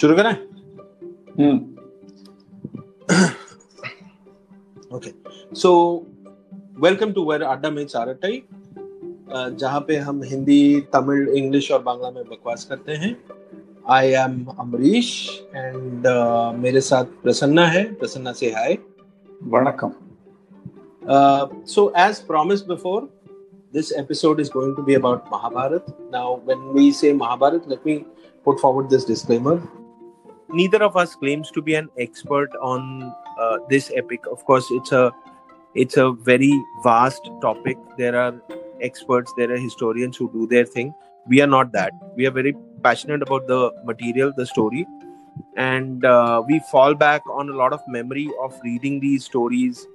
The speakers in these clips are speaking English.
शुरू करें? Okay so welcome to where अड्डा में चारटाई जहाँ पे हम हिंदी तमिल इंग्लिश और बांग्ला में बकवास करते हैं। आई एम अमरीश एंड मेरे साथ प्रसन्ना है। प्रसन्ना से hi vanakkam so as promise before this episode is going to be about Mahabharat. Now, when we say Mahabharat, let me put forward this disclaimer. Neither of us claims to be an expert on uh, this epic. Of course, it's a it's a very vast topic. There are experts, there are historians who do their thing. We are not that. We are very passionate about the material, the story, and uh, we fall back on a lot of memory of reading these stories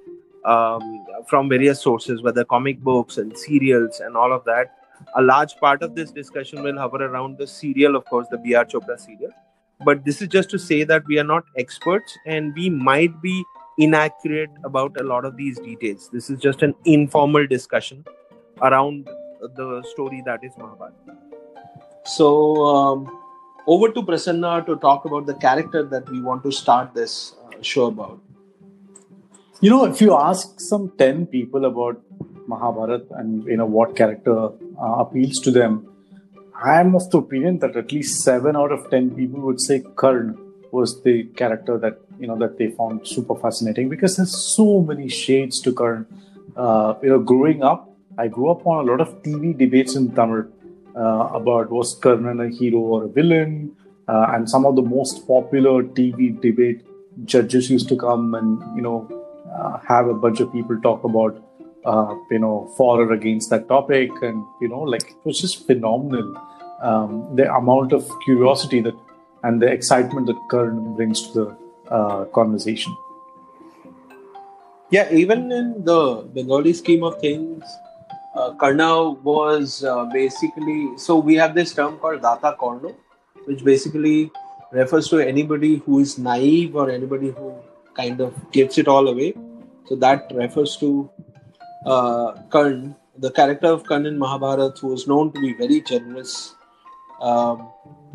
um, from various sources, whether comic books and serials and all of that. A large part of this discussion will hover around the serial, of course, the B.R. Chopra serial. But this is just to say that we are not experts and we might be inaccurate about a lot of these details. This is just an informal discussion around the story that is Mahabharata. So, um, over to Prasanna to talk about the character that we want to start this uh, show about. You know, if you ask some 10 people about Mahabharat and, you know, what character uh, appeals to them, I'm of the opinion that at least 7 out of 10 people would say Karn was the character that, you know, that they found super fascinating because there's so many shades to Karn. Uh, you know, growing up, I grew up on a lot of TV debates in Tamil uh, about was Karnan a hero or a villain, uh, and some of the most popular TV debate judges used to come and you know uh, have a bunch of people talk about uh, you know for or against that topic, and you know like it was just phenomenal um, the amount of curiosity that and the excitement that Karn brings to the uh, conversation. Yeah, even in the Bengali scheme of things, uh, Karna was uh, basically so we have this term called Data Karno, which basically refers to anybody who is naive or anybody who kind of gives it all away. So that refers to uh, Karn, the character of Karn in Mahabharata, who was known to be very generous, um,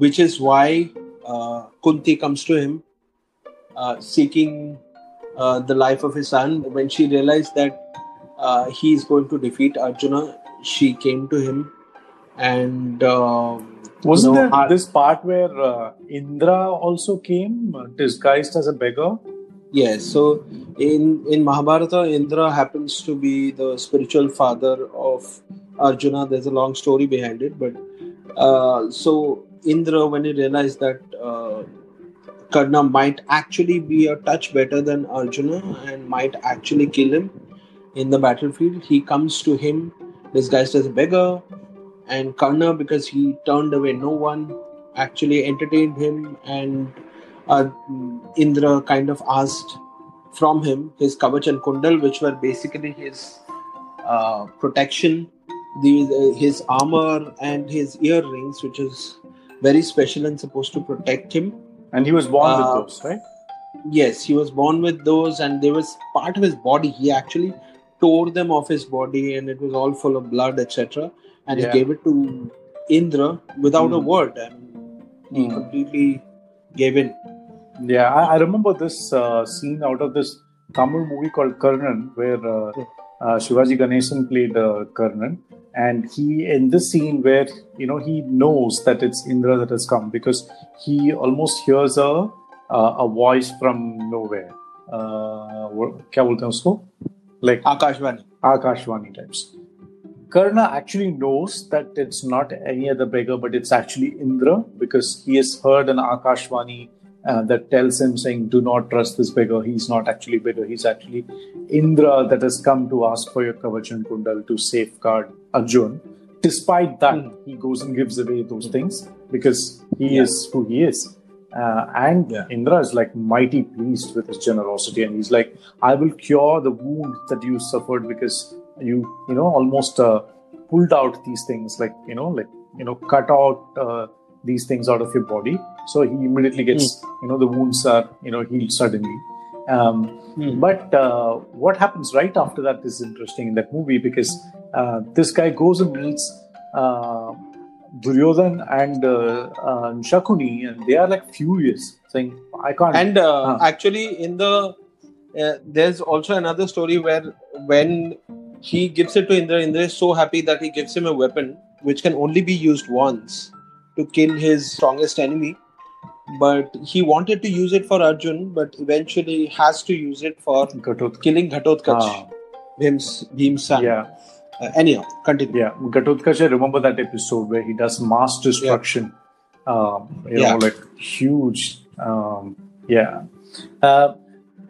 which is why uh, Kunti comes to him uh, seeking uh, the life of his son. When she realized that uh, he is going to defeat Arjuna, she came to him and. Um, Wasn't you know, there this part where uh, Indra also came disguised as a beggar? Yes. So in in Mahabharata, Indra happens to be the spiritual father of Arjuna. There's a long story behind it, but uh, so Indra, when he realized that uh, Karna might actually be a touch better than Arjuna and might actually kill him in the battlefield, he comes to him disguised as a beggar, and Karna, because he turned away no one, actually entertained him and uh, Indra kind of asked from him his kavach and kundal, which were basically his uh, protection, the, uh, his armor and his earrings, which is very special and supposed to protect him. And he was born Uh, with those, right? Yes, he was born with those, and they was part of his body. He actually tore them off his body, and it was all full of blood, etc. And Yeah. he gave it to Indra without a Hmm. word, and he Hmm. completely gave in. Yeah, I, I remember this uh, scene out of this Tamil movie called Karnan, where uh, Shivaji Ganesan played uh, Karnan, and he in this scene where you know he knows that it's Indra that has come because he almost hears a uh, a voice from nowhere. Uh, what- क्या बोलते हैं उसको? Like Akashvani. Akashvani types. Karna actually knows that it's not any other beggar, but it's actually Indra because he has heard an Akashvani uh, that tells him saying, "Do not trust this beggar. He's not actually beggar. He's actually Indra that has come to ask for your kavach and kundal to safeguard Arjun." Despite that, Hmm. he goes and gives away those things because he Yeah. is who he is. Uh, and Yeah. Indra is like mighty pleased with his generosity, and he's like, "I will cure the wound that you suffered because you, you know, almost uh, pulled out these things, like you know, like you know, cut out uh, these things out of your body." So he immediately gets, you know, the wounds are, you know, healed suddenly. Um, Hmm. but uh, what happens right after that is interesting in that movie because uh, this guy goes and meets uh, Duryodhan and uh, uh, Shakuni, and they are like furious, saying, "I can't." And uh, Huh. actually, in the uh, there's also another story where when he gives it to Indra, Indra is so happy that he gives him a weapon which can only be used once to kill his strongest enemy. But he wanted to use it for Arjun, but eventually has to use it for Gatotkacha. killing Ghatotkacha, Ah, Bhim's, Bhim's son. yeah, Uh, anyhow, continue. yeah. Gatotkacha. I remember that episode where he does mass destruction. Um, you Yeah. know, like huge. Um, yeah. Uh,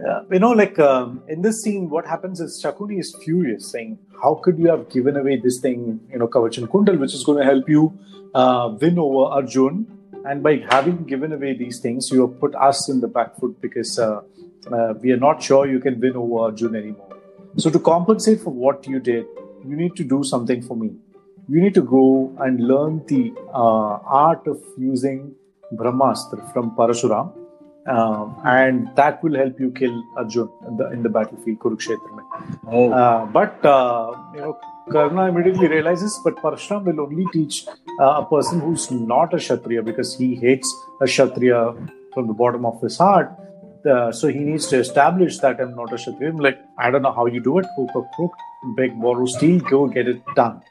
uh, you know, like um, in this scene, what happens is Shakuni is furious, saying, "How could you have given away this thing, you know, Kavachan Kundal, which is going to help you uh, win over Arjun? And by having given away these things, you have put us in the back foot because uh, uh, we are not sure you can win over Arjun anymore. So to compensate for what you did, you need to do something for me. You need to go and learn the uh, art of using Brahmastra from Parashuram." Um, and that will help you kill Arjun in the, in the battlefield Kurukshetra. mein. Oh. Uh, but uh, you know, Karna immediately realizes, but Parshuram will only teach uh, a person who's not a Kshatriya because he hates a Kshatriya from the bottom of his heart. Uh, so he needs to establish that I'm not a Kshatriya. I'm like, I don't know how you do it. Hook a crook, beg, borrow, steal, go get it done.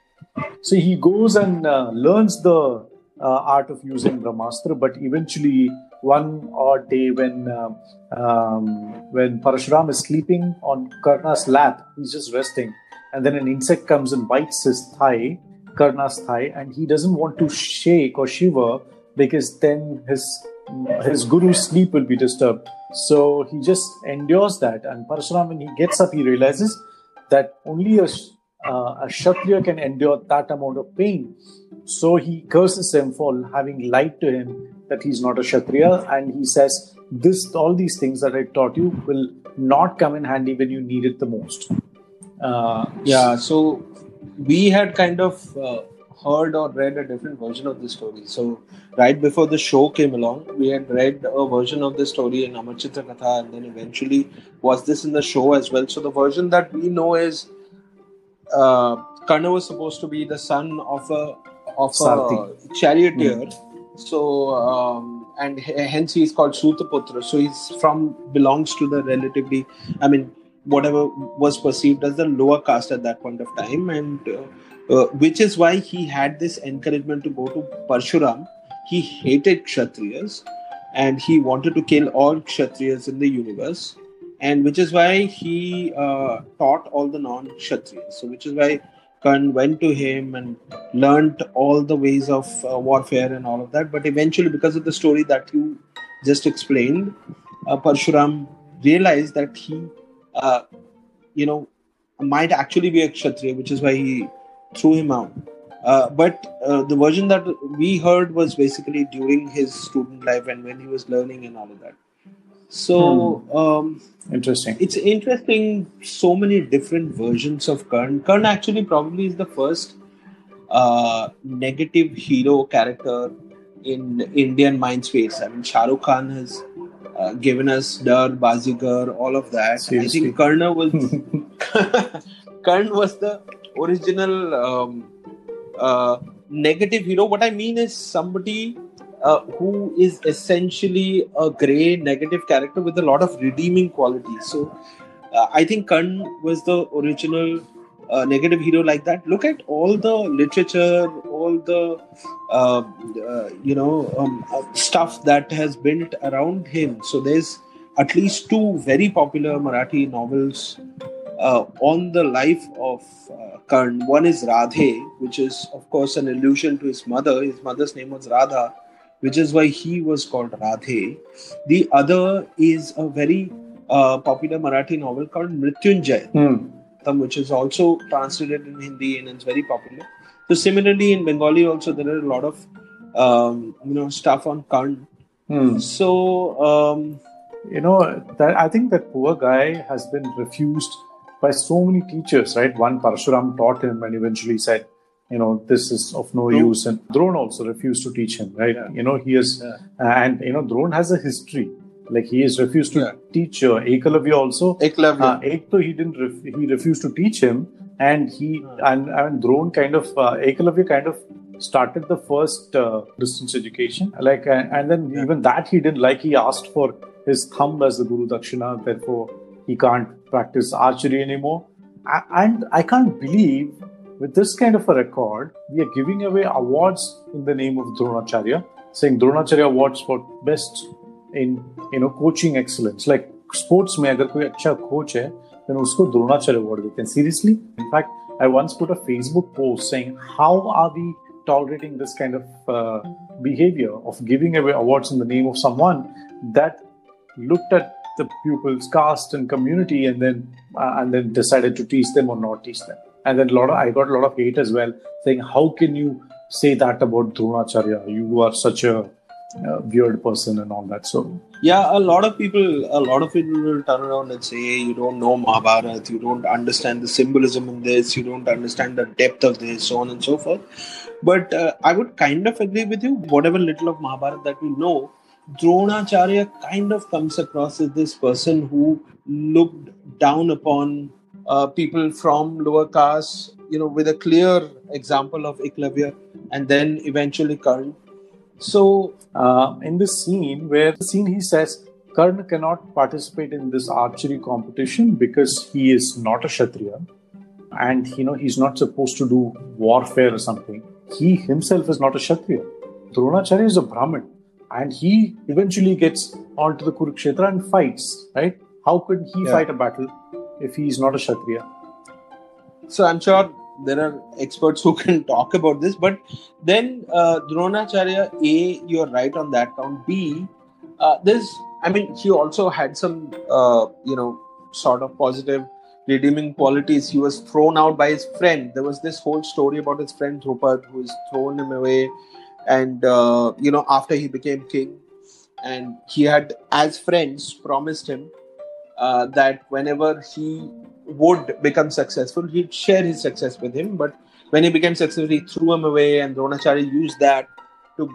So he goes and uh, learns the uh, art of using Brahmastra, but eventually one odd day when um, um, when Parashuram is sleeping on Karna's lap, he's just resting, and then an insect comes and bites his thigh, Karna's thigh, and he doesn't want to shake or shiver because then his his guru's sleep will be disturbed. So he just endures that, and Parashuram, when he gets up, he realizes that only a uh, a Kshatriya can endure that amount of pain. So he curses him for having lied to him that he's not a Kshatriya, and he says, "This, all these things that I taught you will not come in handy when you need it the most." Uh, Yeah, so we had kind of uh, heard or read a different version of the story. So right before the show came along, we had read a version of the story in Amar Chitra Katha, and then eventually was this in the show as well. So the version that we know is uh, Karna was supposed to be the son of a of a Sarthi. charioteer. So um, and hence he is called Sutaputra. So he's from belongs to the relatively, I mean, whatever was perceived as the lower caste at that point of time, and uh, uh, which is why he had this encouragement to go to Parshuram. He hated Kshatriyas and he wanted to kill all Kshatriyas in the universe, and which is why he uh, taught all the non Kshatriyas. So, which is why went to him and learned all the ways of uh, warfare and all of that. But eventually, because of the story that you just explained, uh, Parshuram realized that he, uh, you know, might actually be a Kshatriya, which is why he threw him out. Uh, but uh, the version that we heard was basically during his student life and when he was learning and all of that. So um, interesting. it's interesting. So many different versions of Karn. Karn actually probably is the first uh, negative hero character in Indian mind space. I mean, Shah Rukh Khan has uh, given us Darr, Baazigar, all of that. I think Karna was Karn was the original um, uh, negative hero. What I mean is somebody uh, who is essentially a grey negative character with a lot of redeeming qualities. So uh, I think Karn was the original uh, negative hero like that. Look at all the literature, all the uh, uh, you know um, uh, stuff that has built around him. So there's at least two very popular Marathi novels on the life of uh, Karn. One is Radhe, which is, of course, an allusion to his mother. His mother's name was Radha, which is why he was called Radhe. The other is a very uh, popular Marathi novel called Mrityunjay, Hmm. which is also translated in Hindi and it's very popular. So, similarly, in Bengali, also, there are a lot of um, you know stuff on Karn. Hmm. So, um, You know, that I think that poor guy has been refused by so many teachers, right? One Parshuram taught him and eventually said, you know, this is of no True. use. And Drone also refused to teach him, right? Yeah. You know, he is, Yeah. and you know, Drone has a history. Like he is refused to Yeah. teach uh, Ekalavya also. Eklavya. Uh, Ek though he didn't, ref- he refused to teach him, and he and and Drone kind of uh, Ekalavya kind of started the first uh, distance education. Like, and, and then even that he didn't like. He asked for his thumb as the Guru Dakshina. Therefore, he can't practice archery anymore. And I can't believe with this kind of a record, we are giving away awards in the name of Dronacharya, saying Dronacharya awards for best in you know coaching excellence. Like sports में अगर कोई अच्छा coach है, then उसको Dronacharya award देते हैं. Seriously, in fact, I once put a Facebook post saying how are we tolerating this kind of uh, behavior of giving away awards in the name of someone that looked at the pupils' caste and community and then uh, and then decided to teach them or not teach them. and then a lot of I got a lot of hate as well, saying, "How can you say that about Dronacharya? You are such a uh, weird person and all that." So yeah, a lot of people, a lot of people will turn around and say, hey, "You don't know Mahabharata. You don't understand the symbolism in this. You don't understand the depth of this, so on and so forth." But uh, I would kind of agree with you. Whatever little of Mahabharata that we know, Dronacharya kind of comes across as this person who looked down upon uh, people from lower castes, you know, with a clear example of Eklavya and then eventually Karn. So, uh, in this scene, where the scene he says, Karn cannot participate in this archery competition because he is not a Kshatriya and you know he's not supposed to do warfare or something. He himself is not a Kshatriya. Dronacharya is a Brahmin and he eventually gets onto the Kurukshetra and fights, right? How could he yeah. fight a battle if he is not a Kshatriya? So I'm sure there are experts who can talk about this, but then uh, Dronacharya, A, you're right on that count. B, uh, there's, I mean, he also had some, uh, you know, sort of positive redeeming qualities. He was thrown out by his friend. There was this whole story about his friend Drupad who has thrown him away and uh, you know after he became king and he had as friends promised him uh, that whenever he would become successful he'd share his success with him but when he became successful he threw him away and dronacharya used that to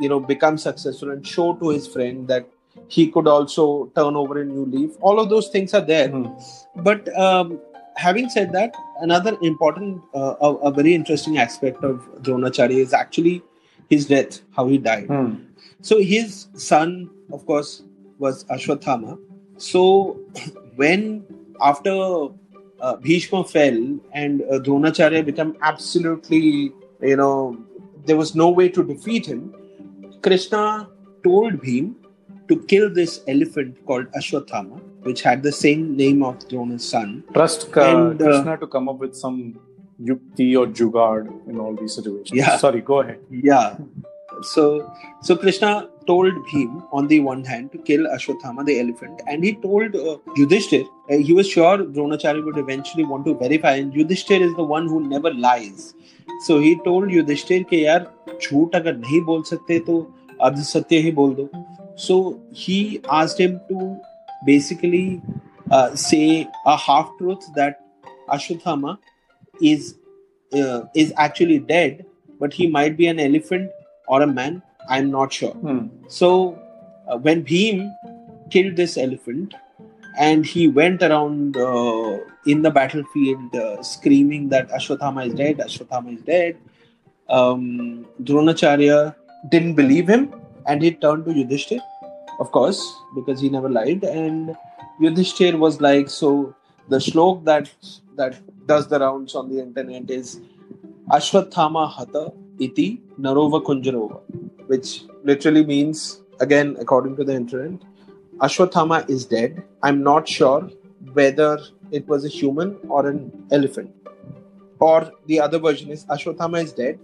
you know become successful and show to his friend that he could also turn over a new leaf all of those things are there mm-hmm. but um, having said that another important uh, a, a, very interesting aspect of dronacharya is actually his death, how he died. Hmm. So his son, of course, was Ashwathama. So when after uh, Bhishma fell and uh, Dronacharya became absolutely, you know, there was no way to defeat him. Krishna told Bhim to kill this elephant called Ashwathama, which had the same name of Drona's son. Trust uh, and, Krishna to come up with some yukti or jugad in all these situations. Yeah. Sorry, go ahead. Yeah. So, so Krishna told Bhim on the one hand to kill Ashwathama the elephant, and he told uh, Yudhishthir uh, he was sure Dronacharya would eventually want to verify, and Yudhishthir is the one who never lies. So he told Yudhishthir कि यार झूठ अगर नहीं बोल सकते तो अर्ध सत्य ही बोल दो. So he asked him to basically uh, say a half truth that Ashwathama is uh, is actually dead, but he might be an elephant or a man. I'm not sure. Hmm. So uh, when Bhim killed this elephant, and he went around uh, in the battlefield uh, screaming that Ashwathama is dead, Ashwathama is dead. Um, Dronacharya didn't believe him, and he turned to Yudhishthir, of course, because he never lied. And Yudhishthir was like, so the shlok that that does the rounds on the internet is Ashwathama Hata iti Narova Kunjarova, which literally means, again, according to the internet, Ashwathama is dead. I'm not sure whether it was a human or an elephant. Or the other version is Ashwathama is dead.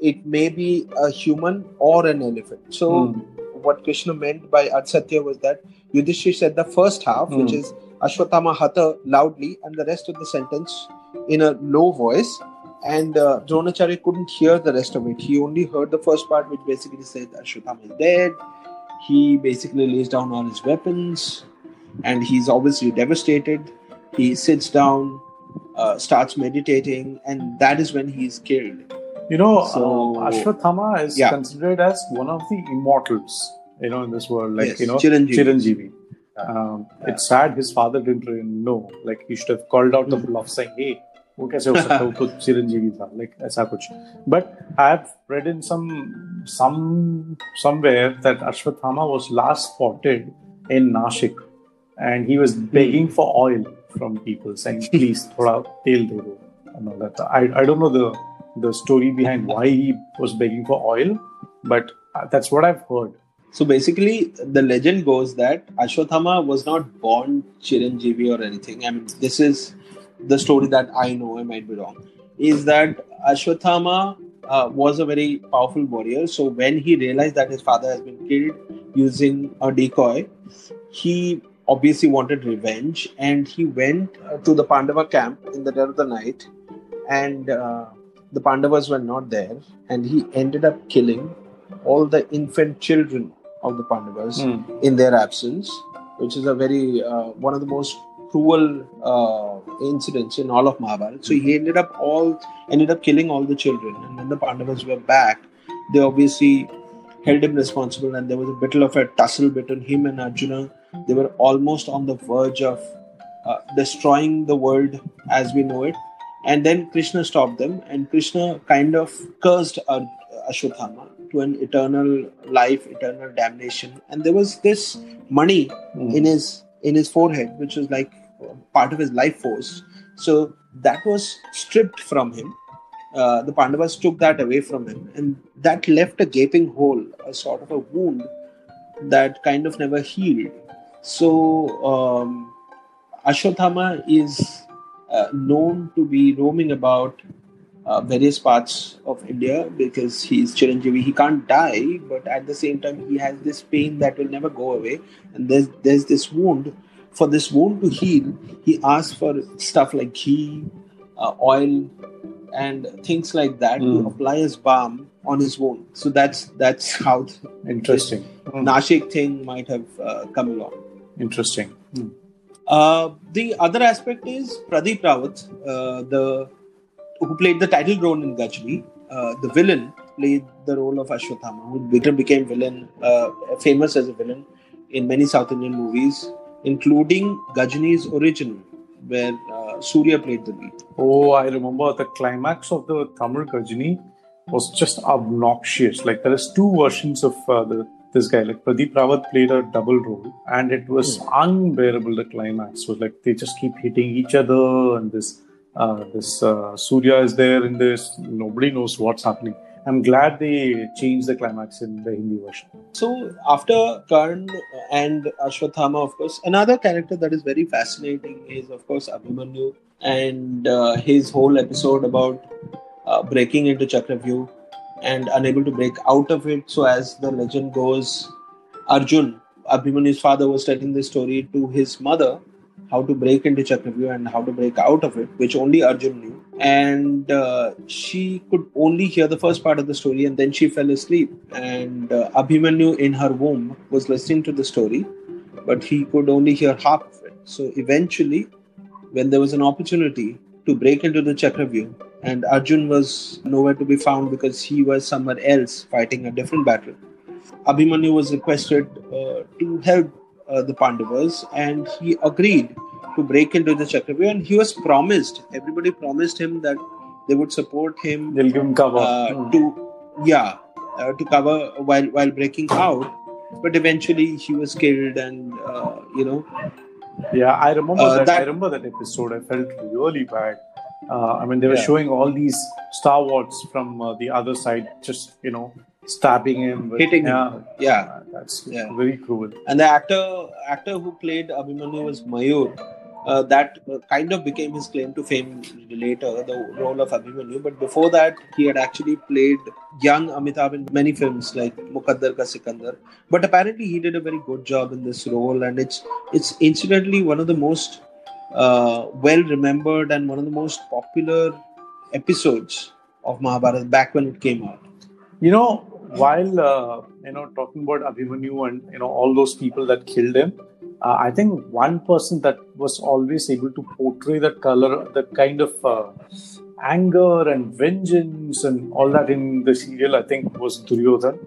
It may be a human or an elephant. So, mm. what Krishna meant by Adsatya was that Yudhishthir said the first half, mm. which is Ashwatthama Hatha loudly and the rest of the sentence in a low voice. And uh, Dronacharya couldn't hear the rest of it. He only heard the first part, which basically said Ashwatthama is dead. He basically lays down all his weapons and he's obviously devastated. He sits down, uh, starts meditating, and that is when he's killed. You know, so, uh, Ashwatthama is yeah. considered as one of the immortals, you know, in this world, like, yes, you know, Chiranjeevi. Chiranjeevi. Um, yeah. It's sad his father didn't really know. Like he should have called out the mm-hmm. bluff, saying, "Hey, वो कैसे हो सकता है वो तो चिरंजीवी था like ऐसा कुछ but I have read in some some somewhere that Ashwathama was last spotted in Nashik and he was begging for oil from people saying please thoda tel de do and all that I, I don't know the the story behind why he was begging for oil but that's what I've heard So basically, the legend goes that Ashwathama was not born Chiranjeevi or anything. I mean, this is the story that I know. I might be wrong. Is that Ashwathama uh, was a very powerful warrior. So when he realized that his father has been killed using a decoy, he obviously wanted revenge, and he went uh, to the Pandava camp in the dead of the night, and uh, the Pandavas were not there, and he ended up killing all the infant children of the Pandavas Hmm. in their absence, which is a very uh, one of the most cruel uh, incidents in all of Mahabharata. So he ended up all ended up killing all the children, and when the Pandavas were back, they obviously held him responsible, and there was a bit of a tussle between him and Arjuna. They were almost on the verge of uh, destroying the world as we know it, and then Krishna stopped them, and Krishna kind of cursed Ar- Ashwathama to an eternal life, eternal damnation. And there was this money Hmm. in his in his forehead, which was like part of his life force. So that was stripped from him. Uh, the Pandavas took that away from him, and that left a gaping hole, a sort of a wound that kind of never healed. So um, Ashwathama is uh, known to be roaming about uh, various parts of India because he's Chiranjeevi. He can't die, but at the same time, he has this pain that will never go away. And there's there's this wound. For this wound to heal, he asks for stuff like ghee, uh, oil, and things like that to Mm. apply as balm on his wound. So that's that's how the interesting Hmm. Nashik thing might have uh, come along. interesting Hmm. Uh, the other aspect is Pradeep Rawat, uh, the who played the title role in Ghajini. Uh, the villain played the role of Ashwathama, who later became villain, uh, famous as a villain in many South Indian movies, including Ghajini's original, where uh, Surya played the lead. Oh, I remember the climax of the Tamil Ghajini was just obnoxious. Like there is two versions of uh, the this guy. Like Pradeep Rawat played a double role, and it was unbearable. The climax was like they just keep hitting each other, and this uh, this uh, Surya is there in this. Nobody knows what's happening. I'm glad they changed the climax in the Hindi version. So after Karn and Ashwathama, of course, another character that is very fascinating is, of course, Abhimanyu and uh, his whole episode about uh, breaking into Chakravyuh and unable to break out of it. So as the legend goes, Arjun, Abhimanyu's father, was telling this story to his mother how to break into Chakravyuh and how to break out of it, which only Arjun knew. And uh, she could only hear the first part of the story, and then she fell asleep. And uh, Abhimanyu, in her womb, was listening to the story, but he could only hear half of it. So eventually, when there was an opportunity to break into the Chakravyuh, and Arjun was nowhere to be found because he was somewhere else fighting a different battle. Abhimanyu was requested uh, to help uh, the Pandavas, and he agreed to break into the Chakravyuh. And he was promised; everybody promised him that they would support him They'll give him cover. uh, Hmm. to, yeah, uh, to cover while while breaking out. But eventually, he was killed, and uh, you know, Yeah, I remember Uh, that, that- I remember that episode. I felt really bad. Uh, I mean, they were Yeah. showing all these Star Wars from uh, the other side, just you know, stabbing him, with- Hitting him. Yeah, yeah. uh, that's Yeah. very cruel. and the actor actor who played Abhimanyu was Mayur. Uh, that uh, kind of became his claim to fame later, the role of Abhimanyu. But before that, he had actually played young Amitabh in many films like Mukaddar Ka Sikandar. But apparently, he did a very good job in this role, and it's it's incidentally one of the most uh, well remembered and one of the most popular episodes of Mahabharata back when it came out. You know, while uh, you know talking about Abhimanyu and you know all those people that killed him, uh, I think one person that was always able to portray that color, that kind of uh, anger and vengeance and all that in the serial, I think was Duryodhan,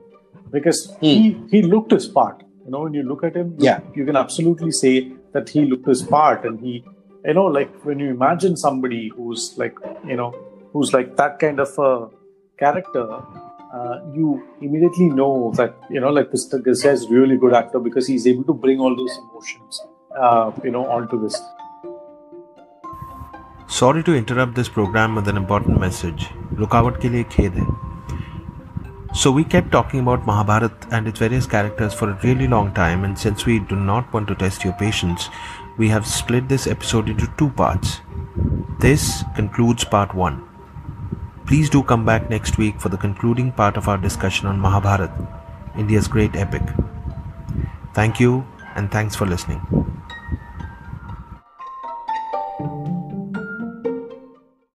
because he he looked his part. You know, when you look at him, you- Yeah. you can absolutely say that he looked his part and he you know, like when you imagine somebody who's like, you know, who's like that kind of a character, uh, you immediately know that you know, like this, this guy's really good actor because he's able to bring all those emotions, uh, you know, onto this. Sorry to interrupt this program with an important message. रुकावट के लिए खेद है so we kept talking about Mahabharat and its various characters for a really long time and since we do not want to test your patience, we have split this episode into two parts. This concludes part 1. Please do come back next week for the concluding part of our discussion on Mahabharat, India's great epic. Thank you and thanks for listening.